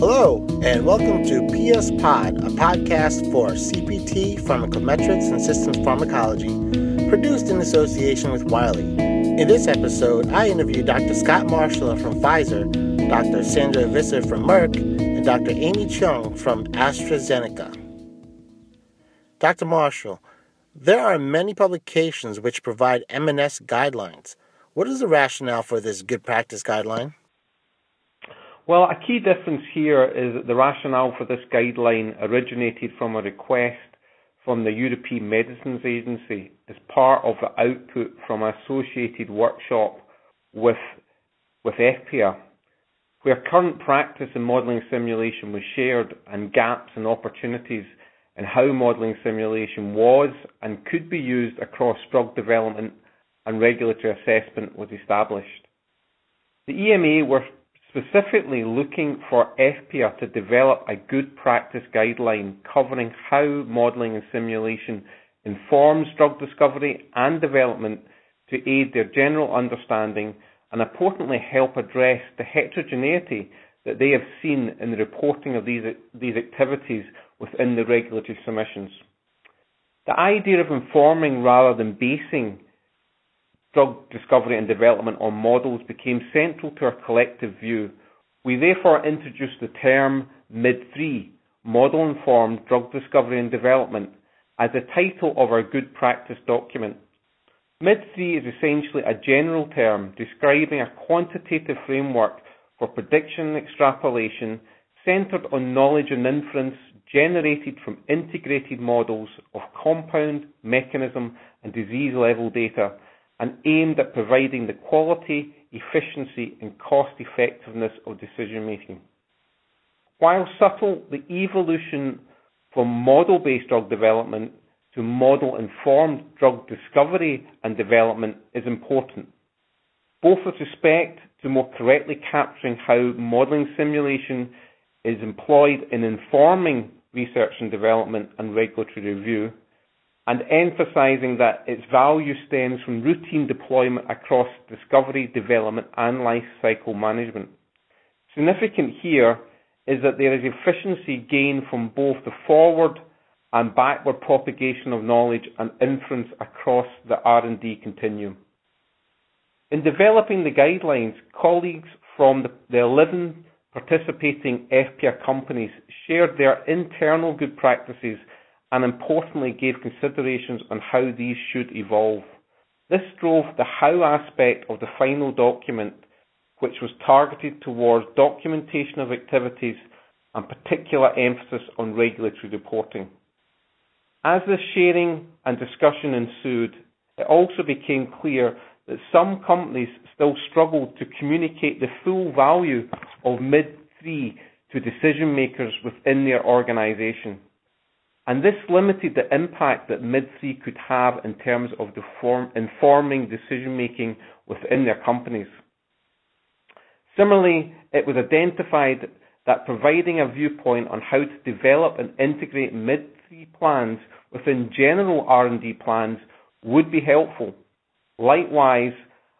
Hello, and welcome to PS Pod, a podcast for CPT, pharmacometrics, and systems pharmacology, produced in association with Wiley. In this episode, I interview Dr. Scott Marshall from Pfizer, Dr. Sandra Visser from Merck, and Dr. Amy Cheung from AstraZeneca. Dr. Marshall, there are many publications which provide M&S guidelines. What is the rationale for this good practice guideline? Well, a key difference here is that the rationale for this guideline originated from a request from the European Medicines Agency as part of the output from an associated workshop with, with EFPIA, where current practice in modelling simulation was shared and gaps and opportunities in how modelling simulation was and could be used across drug development and regulatory assessment was established. The EMA were specifically looking for EFPIA to develop a good practice guideline covering how modelling and simulation informs drug discovery and development to aid their general understanding and importantly help address the heterogeneity that they have seen in the reporting of these, these activities within the regulatory submissions. The idea of informing rather than basing drug discovery and development on models became central to our collective view. We therefore introduced the term MID3, Model Informed Drug Discovery and Development, as the title of our good practice document. MID3 is essentially a general term describing a quantitative framework for prediction and extrapolation centered on knowledge and inference generated from integrated models of compound, mechanism, and disease level data and aimed at providing the quality, efficiency, and cost effectiveness of decision making. While subtle, the evolution from model based drug development to model informed drug discovery and development is important, both with respect to more correctly capturing how modelling simulation is employed in informing research and development and regulatory review, and emphasizing that its value stems from routine deployment across discovery, development, and life cycle management. Significant here is that there is efficiency gained from both the forward and backward propagation of knowledge and inference across the R&D continuum. In developing the guidelines, colleagues from the, the 11 participating EFPIA companies shared their internal good practices and importantly gave considerations on how these should evolve. This drove the how aspect of the final document, which was targeted towards documentation of activities and particular emphasis on regulatory reporting. As the sharing and discussion ensued, it also became clear that some companies still struggled to communicate the full value of MID3 to decision makers within their organization. And this limited the impact that MID3 could have in terms of informing decision making within their companies. Similarly, it was identified that providing a viewpoint on how to develop and integrate MID3 plans within general R&D plans would be helpful Likewise,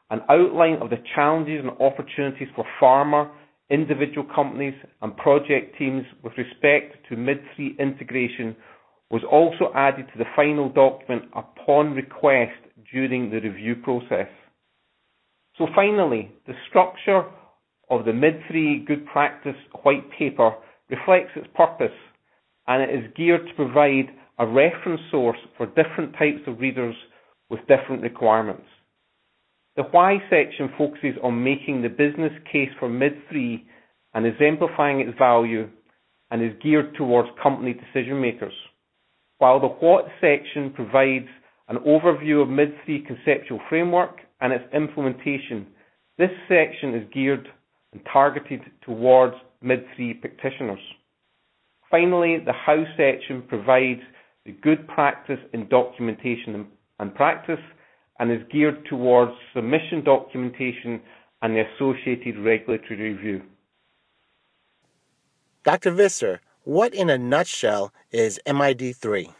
an outline of the challenges and opportunities for pharma, individual companies, and project teams with respect to MID3 integration was also added to the final document upon request during the review process. So finally, the structure of the MID3 Good Practice White Paper reflects its purpose and it is geared to provide a reference source for different types of readers with different requirements. The why section focuses on making the business case for MID3 and exemplifying its value and is geared towards company decision makers. While the what section provides an overview of MID3 conceptual framework and its implementation, this section is geared and targeted towards MID3 practitioners. Finally, the how section provides the good practice in documentation and practice and is geared towards submission documentation and the associated regulatory review. Dr. Visser, what in a nutshell is MID3?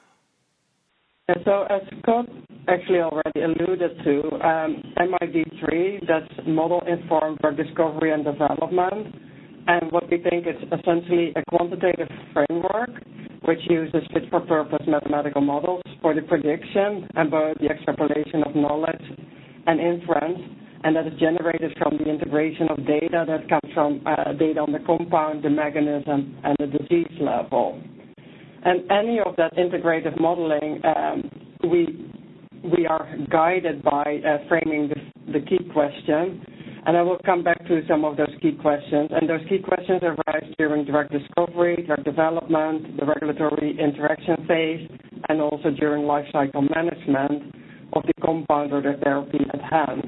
So as Scott actually already alluded to, um, MID3, that's model-informed drug discovery and development. And what we think is essentially a quantitative framework which uses fit-for-purpose mathematical models for the prediction and both the extrapolation of knowledge and inference, and that is generated from the integration of data that comes from uh, data on the compound, the mechanism, and the disease level. And any of that integrative modeling, um, we we are guided by uh, framing the, the key question and I will come back to some of those key questions. And those key questions arise during drug discovery, drug development, the regulatory interaction phase, and also during life cycle management of the compound or the therapy at hand.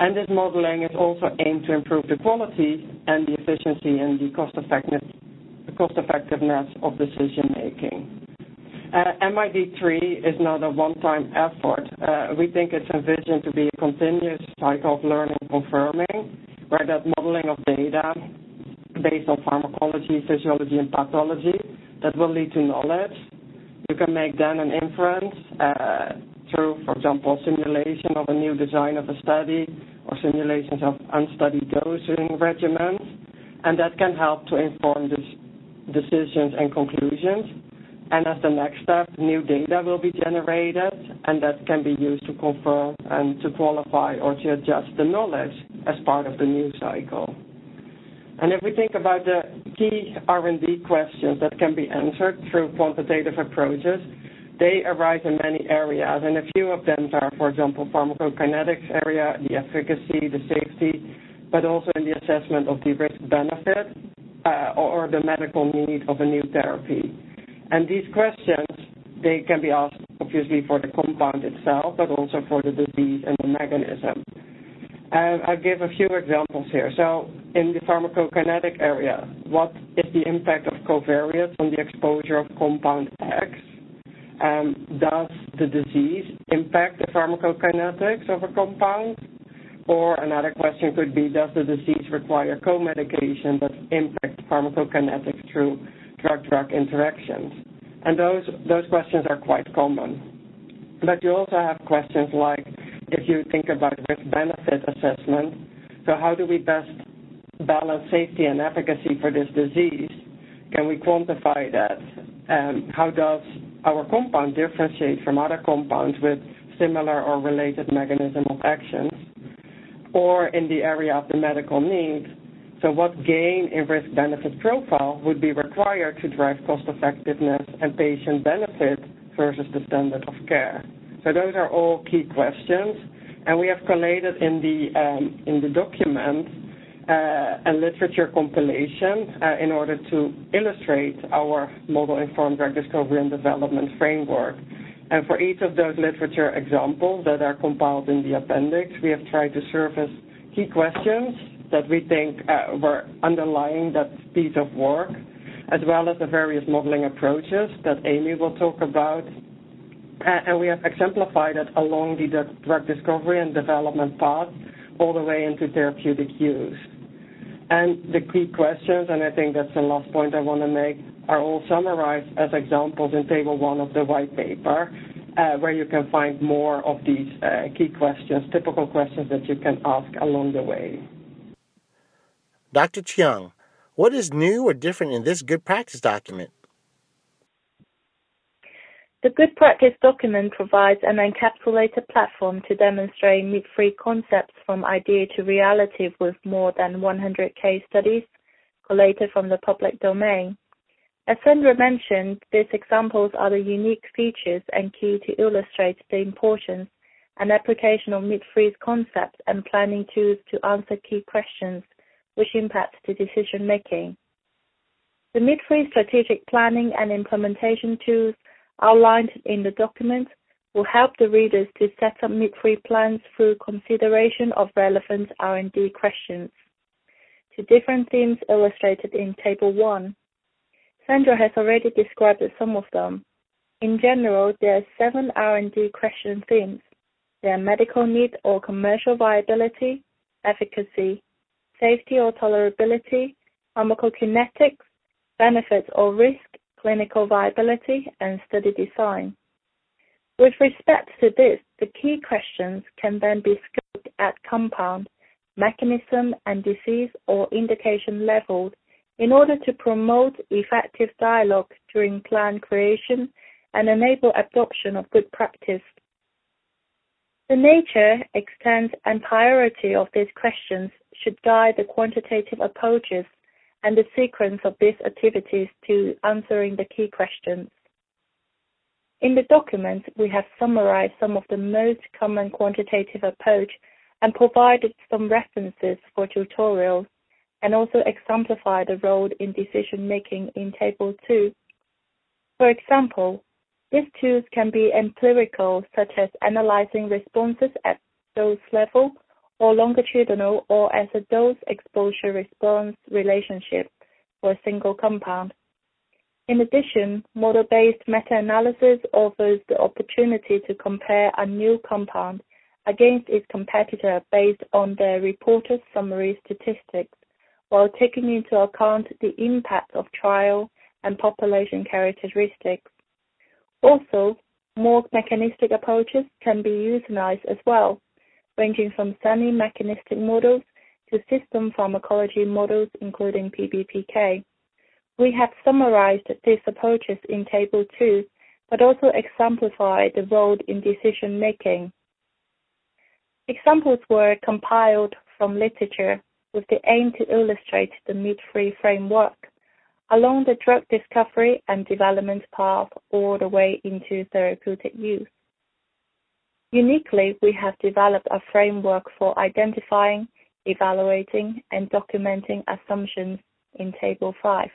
And this modeling is also aimed to improve the quality and the efficiency and the cost effectiveness of decision making. Uh, MID3 is not a one-time effort. Uh, we think it's envisioned to be a continuous cycle of learning confirming, where that modeling of data based on pharmacology, physiology, and pathology that will lead to knowledge. You can make then an inference uh, through, for example, simulation of a new design of a study or simulations of unstudied dosing regimens, and that can help to inform decisions and conclusions. And as the next step, new data will be generated, and that can be used to confirm and to qualify or to adjust the knowledge as part of the new cycle. And if we think about the key R&D questions that can be answered through quantitative approaches, they arise in many areas, and a few of them are, for example, pharmacokinetics area, the efficacy, the safety, but also in the assessment of the risk benefit uh, or the medical need of a new therapy. And these questions, they can be asked obviously for the compound itself, but also for the disease and the mechanism. I'll give a few examples here. So in the pharmacokinetic area, what is the impact of covariates on the exposure of compound X? Does the disease impact the pharmacokinetics of a compound? Or another question could be, does the disease require co-medication that impacts pharmacokinetics through drug-drug interactions? And those, those questions are quite common. But you also have questions like if you think about risk-benefit assessment, so how do we best balance safety and efficacy for this disease? Can we quantify that? How does our compound differentiate from other compounds with similar or related mechanism of action? Or in the area of the medical need, what gain in risk-benefit profile would be required to drive cost effectiveness and patient benefit versus the standard of care? So those are all key questions, and we have collated in the um, in the document uh, a literature compilation uh, in order to illustrate our model-informed drug discovery and development framework. And for each of those literature examples that are compiled in the appendix, we have tried to surface key questions that we think uh, were underlying that piece of work, as well as the various modeling approaches that Amy will talk about. And we have exemplified it along the drug discovery and development path all the way into therapeutic use. And the key questions, and I think that's the last point I want to make, are all summarized as examples in table one of the white paper, uh, where you can find more of these uh, key questions, typical questions that you can ask along the way. Dr. Cheung, what is new or different in this good practice document? The good practice document provides an encapsulated platform to demonstrate MID3 concepts from idea to reality with more than 100 case studies collated from the public domain. As Sandra mentioned, these examples are the unique features and key to illustrate the importance and application of MID3 concepts and planning tools to answer key questions which impacts the decision-making. The MID3 strategic planning and implementation tools outlined in the document will help the readers to set up MID3 plans through consideration of relevant R&D questions to different themes illustrated in Table 1. Sandra has already described some of them. In general, there are seven R&D question themes. They are medical need or commercial viability, efficacy, safety or tolerability, pharmacokinetics, benefits or risk, clinical viability, and study design. With respect to this, the key questions can then be scoped at compound, mechanism, and disease or indication levels in order to promote effective dialogue during plan creation and enable adoption of good practice. The nature, extent, and priority of these questions should guide the quantitative approaches and the sequence of these activities to answering the key questions. In the document, we have summarized some of the most common quantitative approach and provided some references for tutorials and also exemplify the role in decision making in Table 2. For example, these tools can be empirical, such as analyzing responses at dose level or longitudinal or as a dose exposure response relationship for a single compound. In addition, model-based meta-analysis offers the opportunity to compare a new compound against its competitor based on their reported summary statistics while taking into account the impact of trial and population characteristics. Also, more mechanistic approaches can be utilized as well, ranging from semi-mechanistic models to system pharmacology models, including PBPK. We have summarized these approaches in Table 2, but also exemplify the role in decision making. Examples were compiled from literature with the aim to illustrate the MID3 framework along the drug discovery and development path all the way into therapeutic use. Uniquely, we have developed a framework for identifying, evaluating, and documenting assumptions in Table 5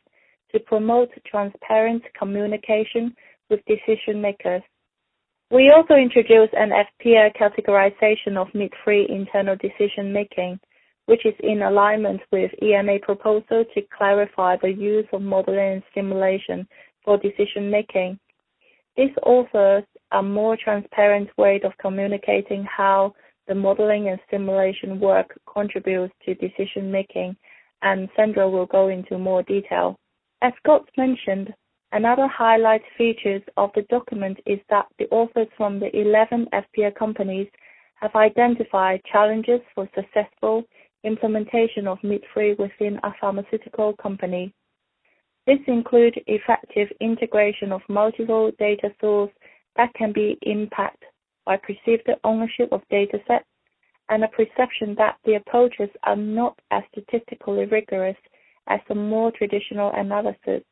to promote transparent communication with decision makers. We also introduced an EFPIA categorization of MID3 internal decision making which is in alignment with EMA proposal to clarify the use of modeling and simulation for decision making. This offers a more transparent way of communicating how the modeling and simulation work contributes to decision making, and Sandra will go into more detail. As Scott mentioned, another highlight features of the document is that the authors from the 11 EFPIA companies have identified challenges for successful implementation of MID3 within a pharmaceutical company. This includes effective integration of multiple data sources that can be impacted by perceived ownership of datasets and a perception that the approaches are not as statistically rigorous as the more traditional analysis.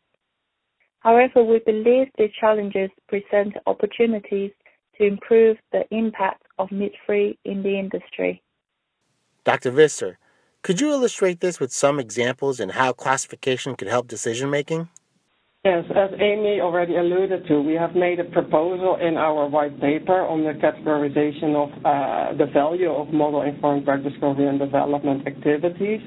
However, we believe the challenges present opportunities to improve the impact of MID3 in the industry. Dr. Visser, could you illustrate this with some examples and how classification could help decision making? Yes, as Amy already alluded to, we have made a proposal in our white paper on the categorization of uh, the value of model-informed drug discovery and development activities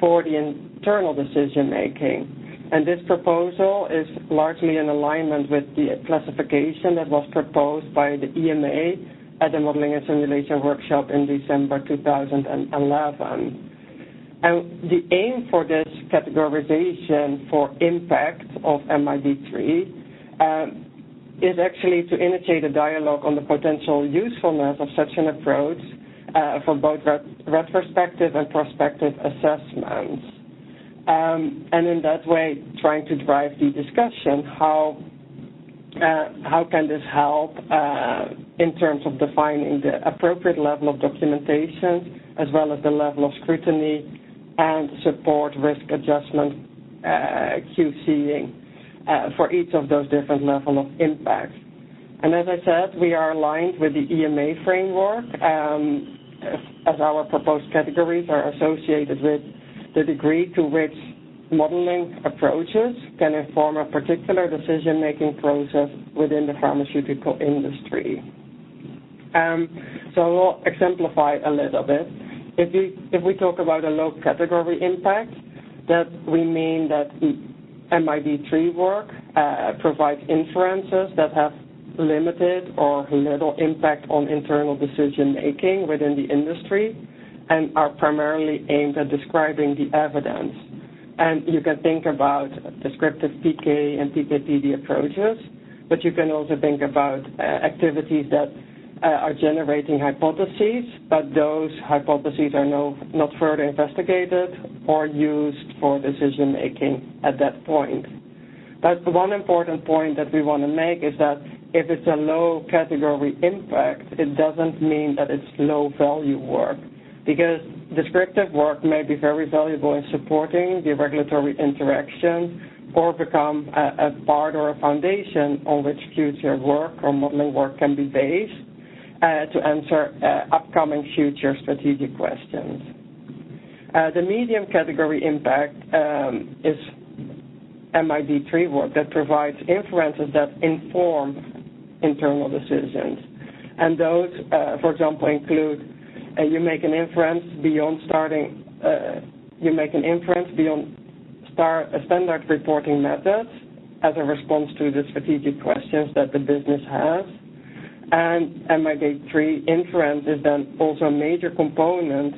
for the internal decision making. And this proposal is largely in alignment with the classification that was proposed by the EMA at the Modeling and Simulation Workshop in December 2011. And the aim for this categorization for impact of MID3 um, is actually to initiate a dialogue on the potential usefulness of such an approach uh, for both ret- retrospective and prospective assessments. Um, and in that way, trying to drive the discussion how uh, how can this help uh, in terms of defining the appropriate level of documentation as well as the level of scrutiny and support risk adjustment uh, QCing uh, for each of those different level of impacts. And As I said, we are aligned with the EMA framework, um, as our proposed categories are associated with the degree to which modeling approaches can inform a particular decision-making process within the pharmaceutical industry. Um, so I will exemplify a little bit. If we if we talk about a low category impact, that we mean that MID3 work uh, provides inferences that have limited or little impact on internal decision-making within the industry and are primarily aimed at describing the evidence. And You can think about descriptive PK and PK/PD approaches but you can also think about activities that Uh, are generating hypotheses, but those hypotheses are not further investigated or used for decision-making at that point. But one important point that we want to make is that if it's a low category impact, it doesn't mean that it's low-value work, because descriptive work may be very valuable in supporting the regulatory interaction or become a part or a foundation on which future work or modeling work can be based Uh, to answer uh, upcoming future strategic questions. Uh, the medium category impact um, is MID3 work that provides inferences that inform internal decisions. And those, for example, include you make an inference beyond starting uh you make an inference beyond start a standard reporting methods as a response to the strategic questions that the business has. MID3 inference is then also a major component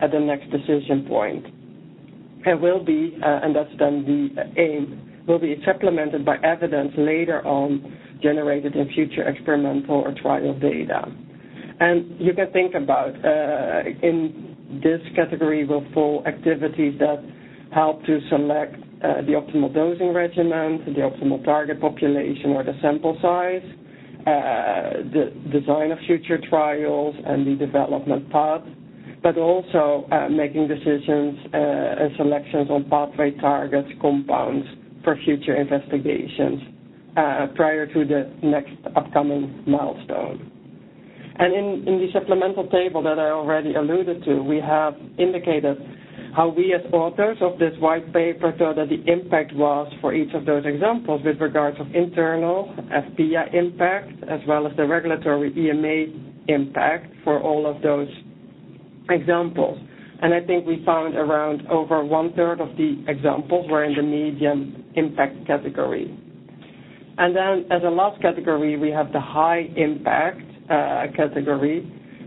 at the next decision point. And will be, uh, and that's then the aim, will be supplemented by evidence later on generated in future experimental or trial data. And you can think about, uh, in this category will fall activities that help to select uh, the optimal dosing regimen, the optimal target population or the sample size, Uh, the design of future trials and the development path, but also uh, making decisions uh, and selections on pathway targets, compounds for future investigations prior to the next upcoming milestone. And in the supplemental table that I already alluded to, we have indicated how we as authors of this white paper thought that the impact was for each of those examples with regards of internal EFPIA impact, as well as the regulatory EMA impact for all of those examples. And I think we found around over one-third of the examples were in the medium impact category. And then as a last category, we have the high impact uh, category,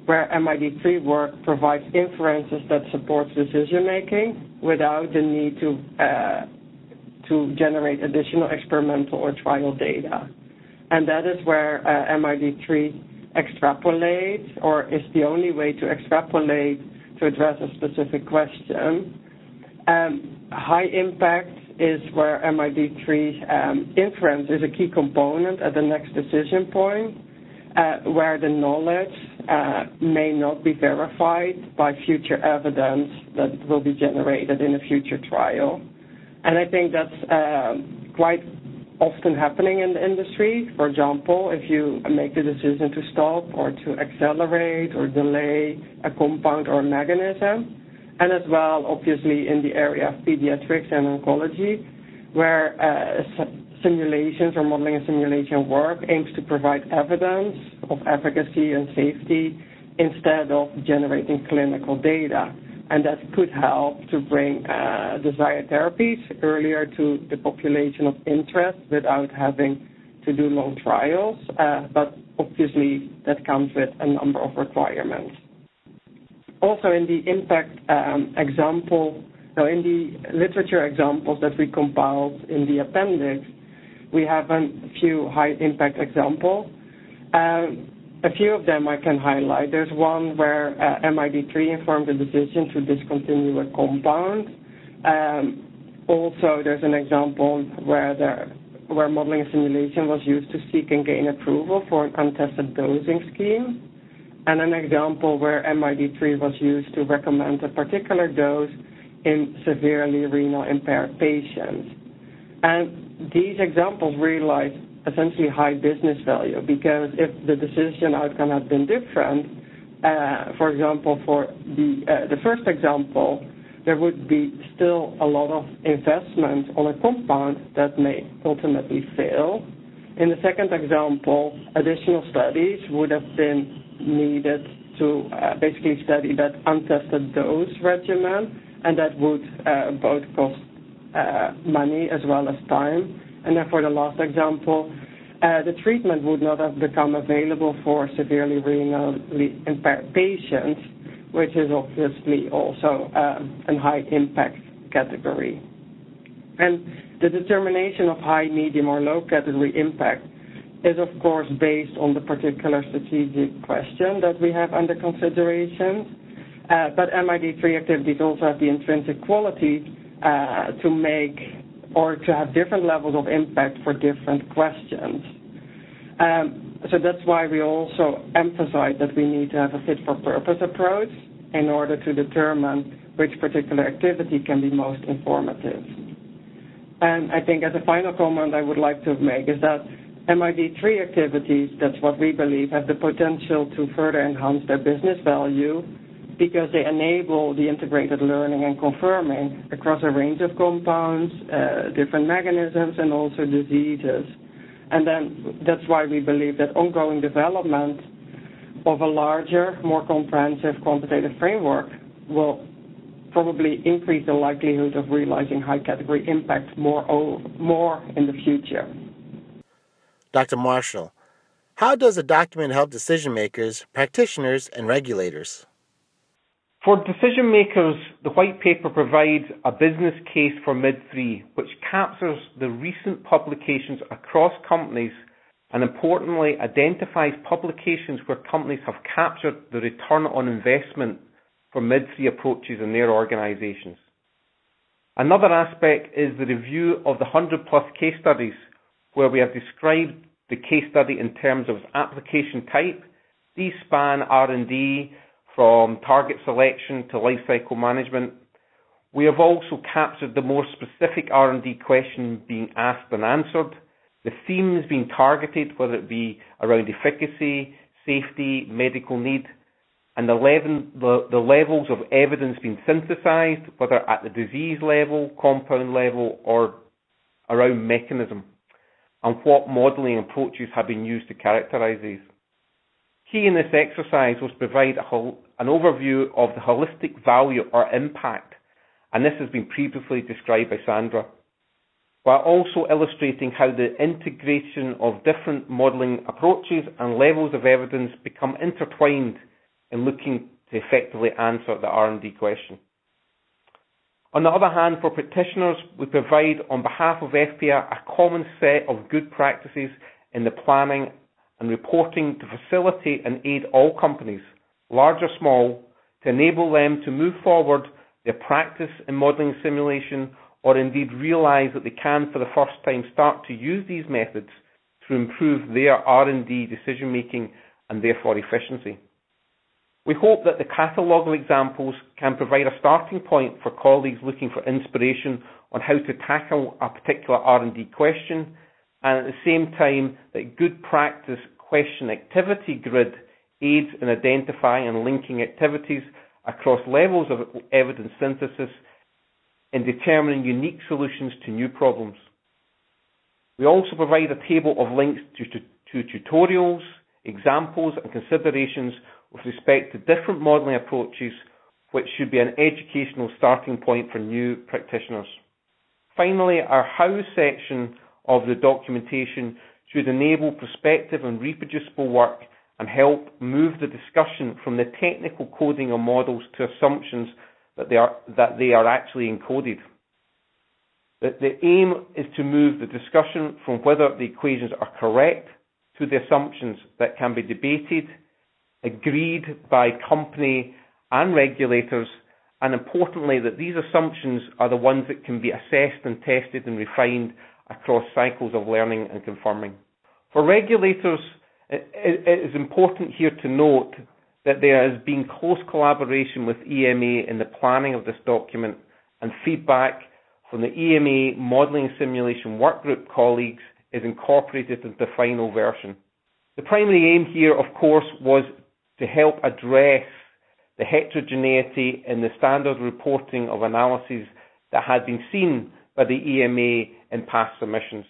where MID3 work provides inferences that supports decision-making without the need uh, to generate additional experimental or trial data. And that is where uh, MID3 extrapolates or is the only way to extrapolate to address a specific question. Um, high impact is where MID3 um, inference is a key component at the next decision point, Uh, where the knowledge uh, may not be verified by future evidence that will be generated in a future trial. And I think that's uh, quite often happening in the industry. For example, if you make the decision to stop or to accelerate or delay a compound or mechanism, and as well, obviously, in the area of pediatrics and oncology, where simulations or modeling and simulation work aims to provide evidence of efficacy and safety instead of generating clinical data. And that could help to bring uh, desired therapies earlier to the population of interest without having to do long trials. Uh, but obviously, that comes with a number of requirements. Also in the impact um, example, in the literature examples that we compiled in the appendix, we have a few high-impact examples. Um, a few of them I can highlight. There's one where uh, MID3 informed the decision to discontinue a compound. Um, also, there's an example where modeling and simulation was used to seek and gain approval for an untested dosing scheme. And an example where MID3 was used to recommend a particular dose in severely renal impaired patients. These examples realize essentially high business value, because if the decision outcome had been different, uh, for example, for uh, the first example, there would be still a lot of investment on a compound that may ultimately fail. In the second example, additional studies would have been needed to uh, basically study that untested dose regimen, and that would both cost money as well as time. And for the last example, the treatment would not have become available for severely renally impaired patients, which is obviously also a high-impact category. And the determination of high, medium, or low category impact is, of course, based on the particular strategic question that we have under consideration. Uh, but MID3 activities also have the intrinsic quality uh, to make or to have different levels of impact for different questions. Um, so that's why we also emphasize that we need to have a fit for purpose approach in order to determine which particular activity can be most informative. And I think as a final comment I would like to make is that MID3 activities, that's what we believe, have the potential to further enhance their business value because they enable the integrated learning and confirming across a range of compounds, uh, different mechanisms, and also diseases. And then that's why we believe that ongoing development of a larger, more comprehensive quantitative framework will probably increase the likelihood of realizing high category impact more, more in the future. Dr. Marshall, how does a document help decision makers, practitioners, and regulators? For decision makers, the white paper provides a business case for MID3, which captures the recent publications across companies and importantly identifies publications where companies have captured the return on investment for MID3 approaches in their organizations. Another aspect is the review of the 100 plus case studies where we have described the case study in terms of application type. These span R&D from target selection to life cycle management. We have also captured the more specific R&D question being asked and answered, the themes being targeted, whether it be around efficacy, safety, medical need, and the, levels of evidence being synthesized, whether at the disease level, compound level, or around mechanism, and what modeling approaches have been used to characterize these. Key in this exercise was to provide an overview of the holistic value or impact, and this has been previously described by Sandra, while also illustrating how the integration of different modelling approaches and levels of evidence become intertwined in looking to effectively answer the R&D question. On the other hand, for practitioners, we provide on behalf of EFPIA a common set of good practices in the planning and reporting to facilitate and aid all companies, large or small, to enable them to move forward their practice in modelling simulation or indeed realise that they can for the first time start to use these methods to improve their R&D decision making and therefore efficiency. We hope that the catalogue of examples can provide a starting point for colleagues looking for inspiration on how to tackle a particular R&D question and at the same time that good practice question activity grid aids in identifying and linking activities across levels of evidence synthesis in determining unique solutions to new problems. We also provide a table of links to, to, to tutorials, examples and considerations with respect to different modelling approaches which should be an educational starting point for new practitioners. Finally, our How section of the documentation should enable prospective and reproducible work and help move the discussion from the technical coding of models to assumptions that they are, that they are actually encoded. The, the aim is to move the discussion from whether the equations are correct to the assumptions that can be debated, agreed by company and regulators, and importantly that these assumptions are the ones that can be assessed and tested and refined across cycles of learning and confirming. For regulators, it is important here to note that there has been close collaboration with EMA in the planning of this document, and feedback from the EMA modelling simulation workgroup colleagues is incorporated into the final version. The primary aim here, of course, was to help address the heterogeneity in the standard reporting of analyses that had been seen by the EMA in past submissions.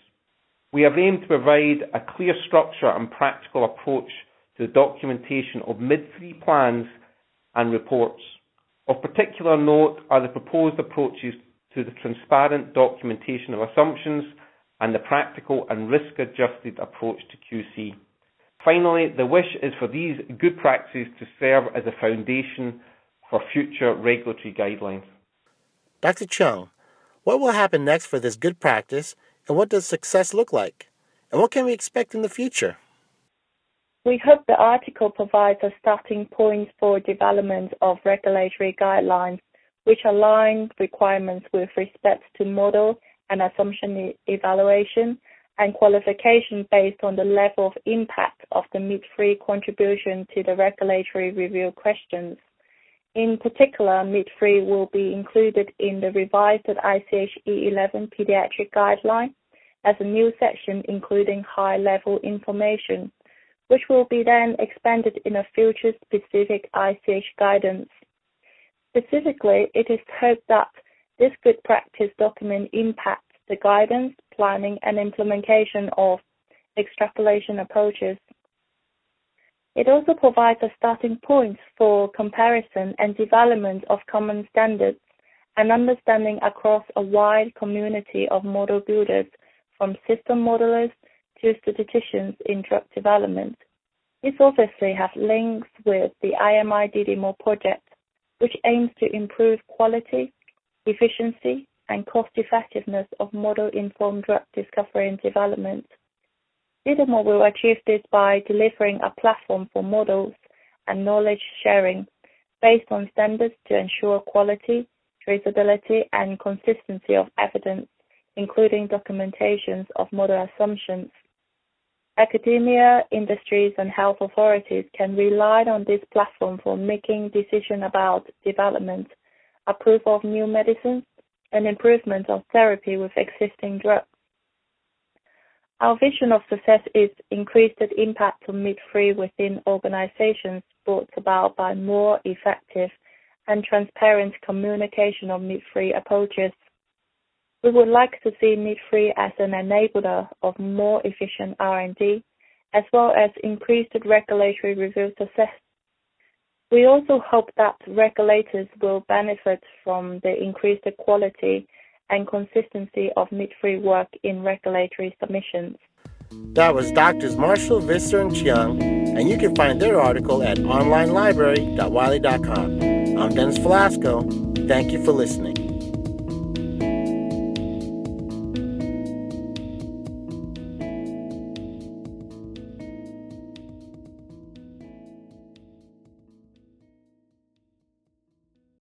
We have aimed to provide a clear structure and practical approach to the documentation of MID3 plans and reports. Of particular note are the proposed approaches to the transparent documentation of assumptions and the practical and risk-adjusted approach to QC. Finally, the wish is for these good practices to serve as a foundation for future regulatory guidelines. Dr. Cheung, what will happen next for this good practice, and what does success look like? And what can we expect in the future? We hope the article provides a starting point for development of regulatory guidelines which align requirements with respect to model and assumption evaluation and qualification based on the level of impact of the MID3 contribution to the regulatory review questions. In particular, MID3 will be included in the revised ICH E11 pediatric guideline as a new section including high-level information, which will be then expanded in a future specific ICH guidance. Specifically, it is hoped that this good practice document impacts the guidance, planning, and implementation of extrapolation approaches. It also provides a starting point for comparison and development of common standards and understanding across a wide community of model builders from system modelers to statisticians in drug development. This obviously has links with the IMI DDMoRe project, which aims to improve quality, efficiency, and cost-effectiveness of model-informed drug discovery and development. DDMoRe will achieve this by delivering a platform for models and knowledge sharing based on standards to ensure quality, traceability, and consistency of evidence, including documentations of model assumptions. Academia, industries, and health authorities can rely on this platform for making decisions about development, approval of new medicines, and improvement of therapy with existing drugs. Our vision of success is increased impact on MID3 within organizations brought about by more effective and transparent communication of MID3 approaches. We would like to see MID3 as an enabler of more efficient R&D, as well as increased regulatory review success we also hope that regulators will benefit from the increased quality and consistency of MID3 work in regulatory submissions. That was Doctors Marshall, Visser, and Cheung, and you can find their article at onlinelibrary.wiley.com. I'm Dennis Velasco. Thank you for listening.